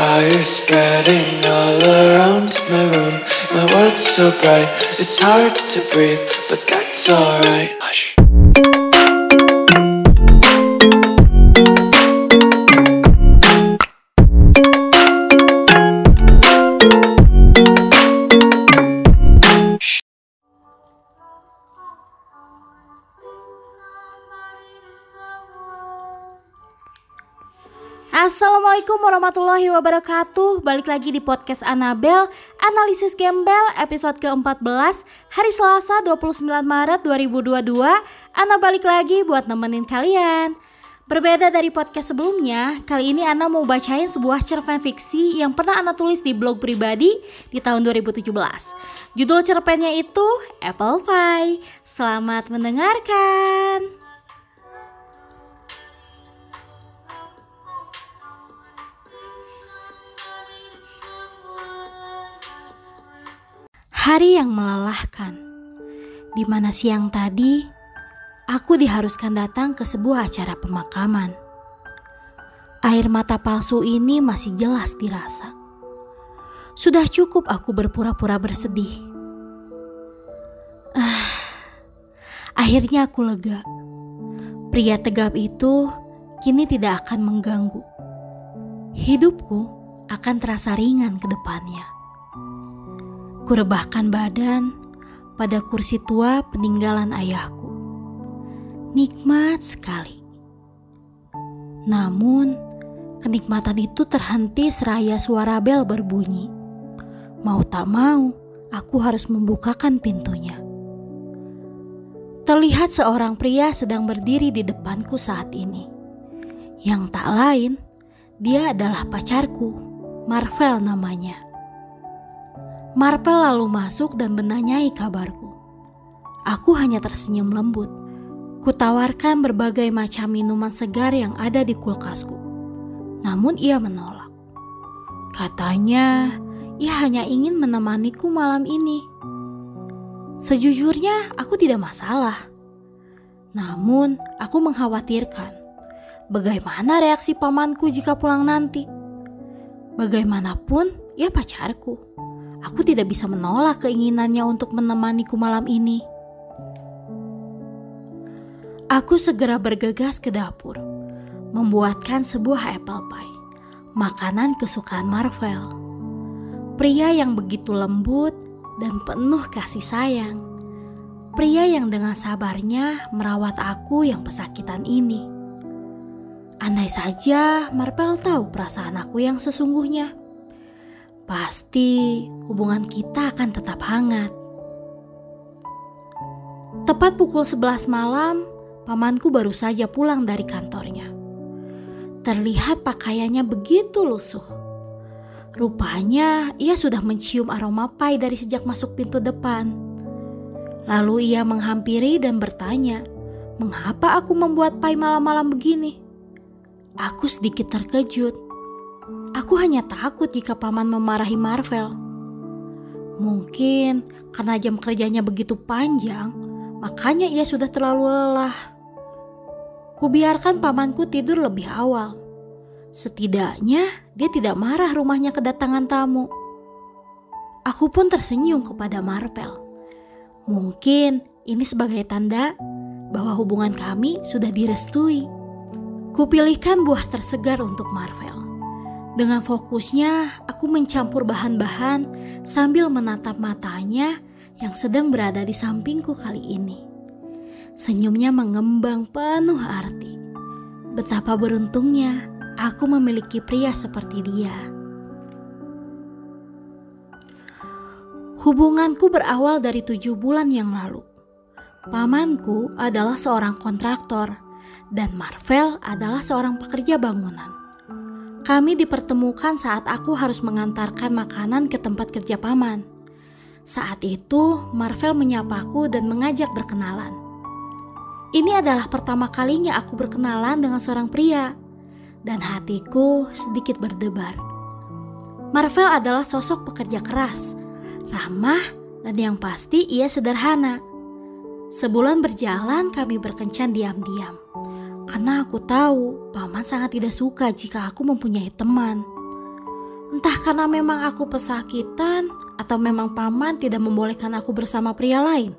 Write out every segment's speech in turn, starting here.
Fire spreading all around my room. My world's so bright, it's hard to breathe, but that's alright. Hush. Assalamualaikum warahmatullahi wabarakatuh. Balik lagi di podcast Anabel Analisis Gembel episode ke-14 Hari Selasa 29 Maret 2022 Ana balik lagi buat nemenin kalian. Berbeda dari podcast sebelumnya Kali ini Ana mau bacain sebuah cerpen fiksi Yang pernah Ana tulis di blog pribadi di tahun 2017 Judul cerpennya itu Apple Pie. Selamat mendengarkan Hari yang melelahkan, di mana siang tadi aku diharuskan datang ke sebuah acara pemakaman. Air mata palsu ini masih jelas dirasa. Sudah cukup aku berpura-pura bersedih. Ah, akhirnya aku lega. Pria tegap itu kini tidak akan mengganggu. Hidupku akan terasa ringan ke depannya. Kurebahkan badan pada kursi tua peninggalan ayahku. Nikmat sekali. Namun, kenikmatan itu terhenti seraya suara bel berbunyi. Mau tak mau, aku harus membukakan pintunya. Terlihat seorang pria sedang berdiri di depanku saat ini. Yang tak lain, dia adalah pacarku, Marvel namanya. Marpel lalu masuk dan menanyai kabarku. Aku hanya tersenyum lembut. Kutawarkan berbagai macam minuman segar yang ada di kulkasku. Namun ia menolak. Katanya, ia hanya ingin menemaniku malam ini. Sejujurnya, aku tidak masalah. Namun, aku mengkhawatirkan bagaimana reaksi pamanku jika pulang nanti. Bagaimanapun, ia pacarku. Aku tidak bisa menolak keinginannya untuk menemaniku malam ini. Aku segera bergegas ke dapur, membuatkan sebuah apple pie, makanan kesukaan Marvel. Pria yang begitu lembut dan penuh kasih sayang. Pria yang dengan sabarnya merawat aku yang pesakitan ini. Andai saja Marvel tahu perasaan aku yang sesungguhnya pasti hubungan kita akan tetap hangat. Tepat pukul 11 malam, pamanku baru saja pulang dari kantornya. Terlihat pakaiannya begitu lusuh. Rupanya ia sudah mencium aroma pai dari sejak masuk pintu depan. Lalu ia menghampiri dan bertanya, "Mengapa aku membuat pai malam-malam begini?" Aku sedikit terkejut Aku hanya takut jika paman memarahi Marvel. Mungkin karena jam kerjanya begitu panjang, makanya ia sudah terlalu lelah. Kubiarkan pamanku tidur lebih awal. Setidaknya dia tidak marah rumahnya kedatangan tamu. Aku pun tersenyum kepada Marvel. Mungkin ini sebagai tanda bahwa hubungan kami sudah direstui. Kupilihkan buah tersegar untuk Marvel. Dengan fokusnya, aku mencampur bahan-bahan sambil menatap matanya yang sedang berada di sampingku kali ini. Senyumnya mengembang penuh arti. Betapa beruntungnya aku memiliki pria seperti dia. Hubunganku berawal dari tujuh bulan yang lalu. Pamanku adalah seorang kontraktor, dan Marvel adalah seorang pekerja bangunan. Kami dipertemukan saat aku harus mengantarkan makanan ke tempat kerja paman. Saat itu, Marvel menyapaku dan mengajak berkenalan. Ini adalah pertama kalinya aku berkenalan dengan seorang pria, dan hatiku sedikit berdebar. Marvel adalah sosok pekerja keras, ramah, dan yang pasti ia sederhana. Sebulan berjalan, kami berkencan diam-diam karena aku tahu paman sangat tidak suka jika aku mempunyai teman. Entah karena memang aku pesakitan atau memang paman tidak membolehkan aku bersama pria lain.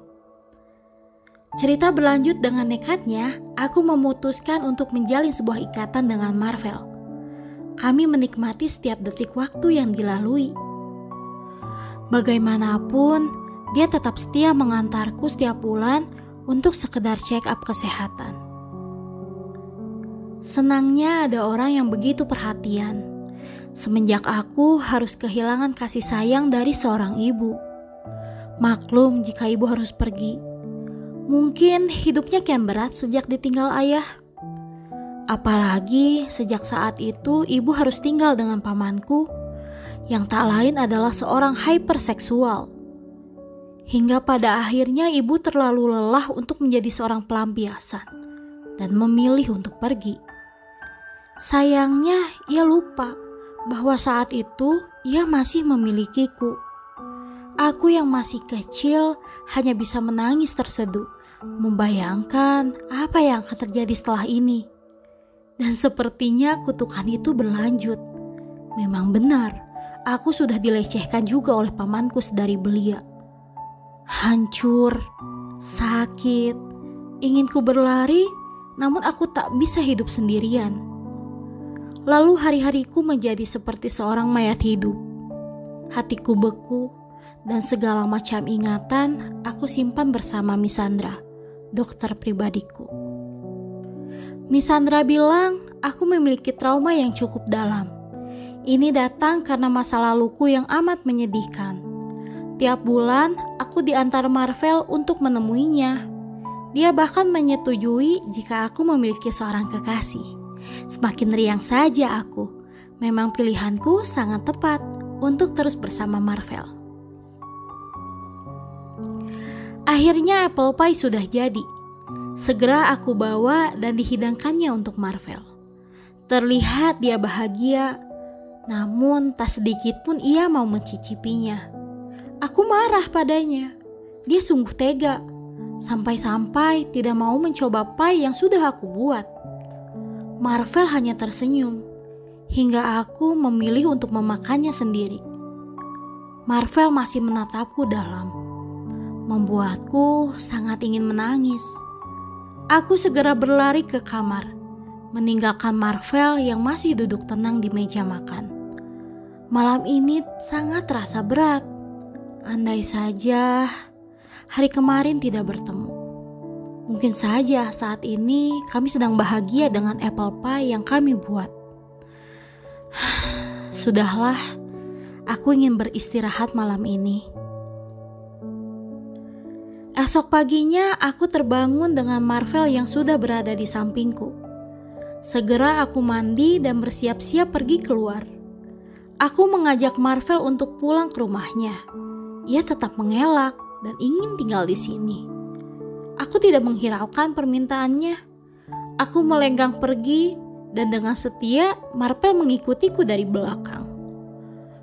Cerita berlanjut dengan nekatnya, aku memutuskan untuk menjalin sebuah ikatan dengan Marvel. Kami menikmati setiap detik waktu yang dilalui. Bagaimanapun, dia tetap setia mengantarku setiap bulan untuk sekedar check up kesehatan. Senangnya ada orang yang begitu perhatian. Semenjak aku harus kehilangan kasih sayang dari seorang ibu. Maklum jika ibu harus pergi Mungkin hidupnya kian berat sejak ditinggal ayah. Apalagi sejak saat itu ibu harus tinggal dengan pamanku yang tak lain adalah seorang hyperseksual. Hingga pada akhirnya ibu terlalu lelah untuk menjadi seorang pelampiasan dan memilih untuk pergi. Sayangnya ia lupa bahwa saat itu ia masih memilikiku. Aku yang masih kecil hanya bisa menangis terseduh membayangkan apa yang akan terjadi setelah ini. Dan sepertinya kutukan itu berlanjut. Memang benar, aku sudah dilecehkan juga oleh pamanku sedari belia. Hancur, sakit, ingin ku berlari, namun aku tak bisa hidup sendirian. Lalu hari-hariku menjadi seperti seorang mayat hidup. Hatiku beku, dan segala macam ingatan aku simpan bersama Misandra dokter pribadiku. Misandra bilang, aku memiliki trauma yang cukup dalam. Ini datang karena masa laluku yang amat menyedihkan. Tiap bulan, aku diantar Marvel untuk menemuinya. Dia bahkan menyetujui jika aku memiliki seorang kekasih. Semakin riang saja aku. Memang pilihanku sangat tepat untuk terus bersama Marvel. Akhirnya apple pie sudah jadi. Segera aku bawa dan dihidangkannya untuk Marvel. Terlihat dia bahagia, namun tak sedikit pun ia mau mencicipinya. Aku marah padanya. Dia sungguh tega, sampai-sampai tidak mau mencoba pie yang sudah aku buat. Marvel hanya tersenyum, hingga aku memilih untuk memakannya sendiri. Marvel masih menatapku dalam membuatku sangat ingin menangis. Aku segera berlari ke kamar, meninggalkan Marvel yang masih duduk tenang di meja makan. Malam ini sangat terasa berat. Andai saja hari kemarin tidak bertemu. Mungkin saja saat ini kami sedang bahagia dengan apple pie yang kami buat. Sudahlah, aku ingin beristirahat malam ini. Esok paginya aku terbangun dengan Marvel yang sudah berada di sampingku. Segera aku mandi dan bersiap-siap pergi keluar. Aku mengajak Marvel untuk pulang ke rumahnya. Ia tetap mengelak dan ingin tinggal di sini. Aku tidak menghiraukan permintaannya. Aku melenggang pergi dan dengan setia Marvel mengikutiku dari belakang.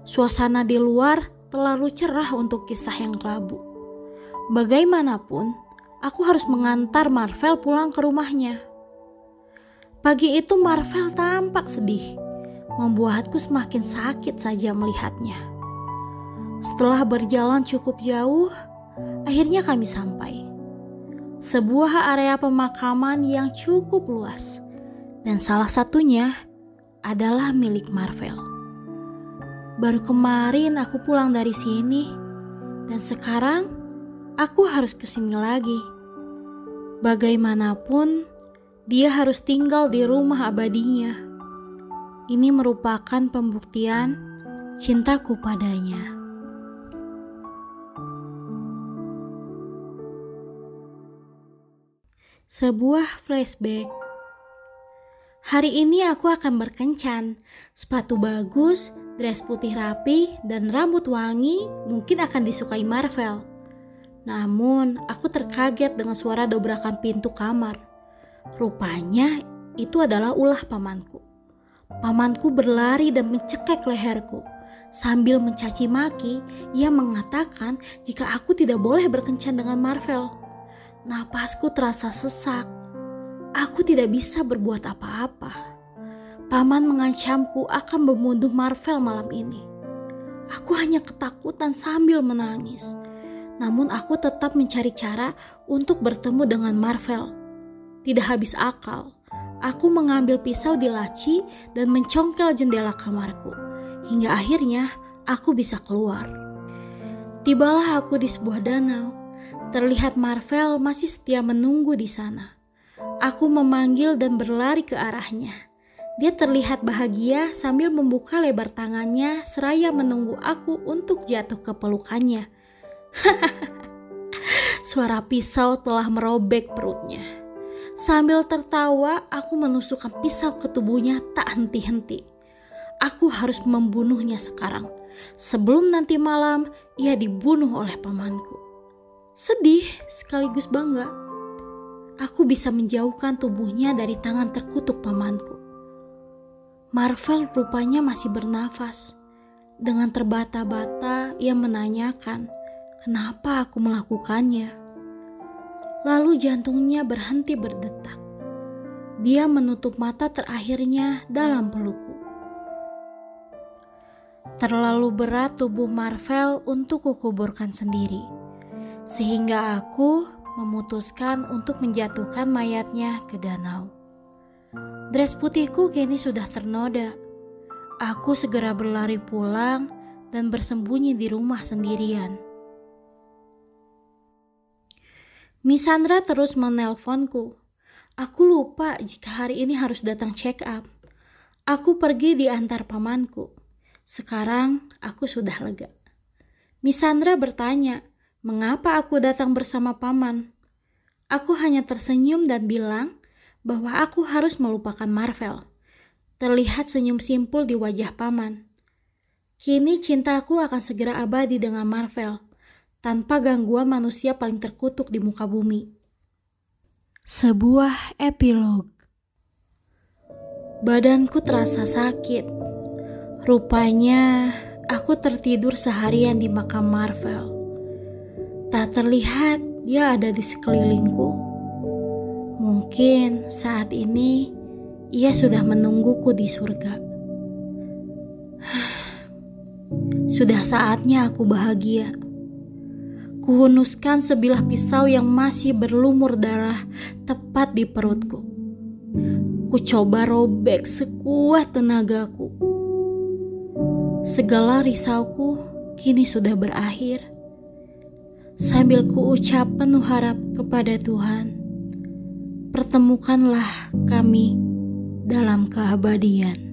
Suasana di luar terlalu cerah untuk kisah yang kelabu. Bagaimanapun, aku harus mengantar Marvel pulang ke rumahnya. Pagi itu Marvel tampak sedih, membuatku semakin sakit saja melihatnya. Setelah berjalan cukup jauh, akhirnya kami sampai. Sebuah area pemakaman yang cukup luas, dan salah satunya adalah milik Marvel. Baru kemarin aku pulang dari sini, dan sekarang aku harus ke sini lagi. Bagaimanapun, dia harus tinggal di rumah abadinya. Ini merupakan pembuktian cintaku padanya. Sebuah flashback. Hari ini aku akan berkencan. Sepatu bagus, dress putih rapi, dan rambut wangi mungkin akan disukai Marvel. Namun, aku terkaget dengan suara dobrakan pintu kamar. Rupanya itu adalah ulah pamanku. Pamanku berlari dan mencekek leherku. Sambil mencaci maki, ia mengatakan jika aku tidak boleh berkencan dengan Marvel. Napasku terasa sesak. Aku tidak bisa berbuat apa-apa. Paman mengancamku akan membunuh Marvel malam ini. Aku hanya ketakutan sambil menangis. Namun aku tetap mencari cara untuk bertemu dengan Marvel. Tidak habis akal, aku mengambil pisau di laci dan mencongkel jendela kamarku. Hingga akhirnya aku bisa keluar. Tibalah aku di sebuah danau. Terlihat Marvel masih setia menunggu di sana. Aku memanggil dan berlari ke arahnya. Dia terlihat bahagia sambil membuka lebar tangannya seraya menunggu aku untuk jatuh ke pelukannya. Suara pisau telah merobek perutnya. Sambil tertawa, aku menusukkan pisau ke tubuhnya tak henti-henti. Aku harus membunuhnya sekarang. Sebelum nanti malam, ia dibunuh oleh pamanku. Sedih sekaligus bangga. Aku bisa menjauhkan tubuhnya dari tangan terkutuk pamanku. Marvel rupanya masih bernafas. Dengan terbata-bata, ia menanyakan, kenapa aku melakukannya. Lalu jantungnya berhenti berdetak. Dia menutup mata terakhirnya dalam pelukku. Terlalu berat tubuh Marvel untuk kukuburkan sendiri, sehingga aku memutuskan untuk menjatuhkan mayatnya ke danau. Dress putihku kini sudah ternoda. Aku segera berlari pulang dan bersembunyi di rumah sendirian. Misandra terus menelponku. Aku lupa jika hari ini harus datang check up. Aku pergi di antar pamanku. Sekarang aku sudah lega. Misandra bertanya, mengapa aku datang bersama paman? Aku hanya tersenyum dan bilang bahwa aku harus melupakan Marvel. Terlihat senyum simpul di wajah paman. Kini cintaku akan segera abadi dengan Marvel tanpa gangguan manusia paling terkutuk di muka bumi. Sebuah epilog. Badanku terasa sakit. Rupanya aku tertidur seharian di makam Marvel. Tak terlihat dia ada di sekelilingku. Mungkin saat ini ia sudah menungguku di surga. Sudah saatnya aku bahagia. Kuhunuskan sebilah pisau yang masih berlumur darah tepat di perutku. Ku coba robek sekuat tenagaku. Segala risauku kini sudah berakhir. Sambil ku ucap penuh harap kepada Tuhan, pertemukanlah kami dalam keabadian.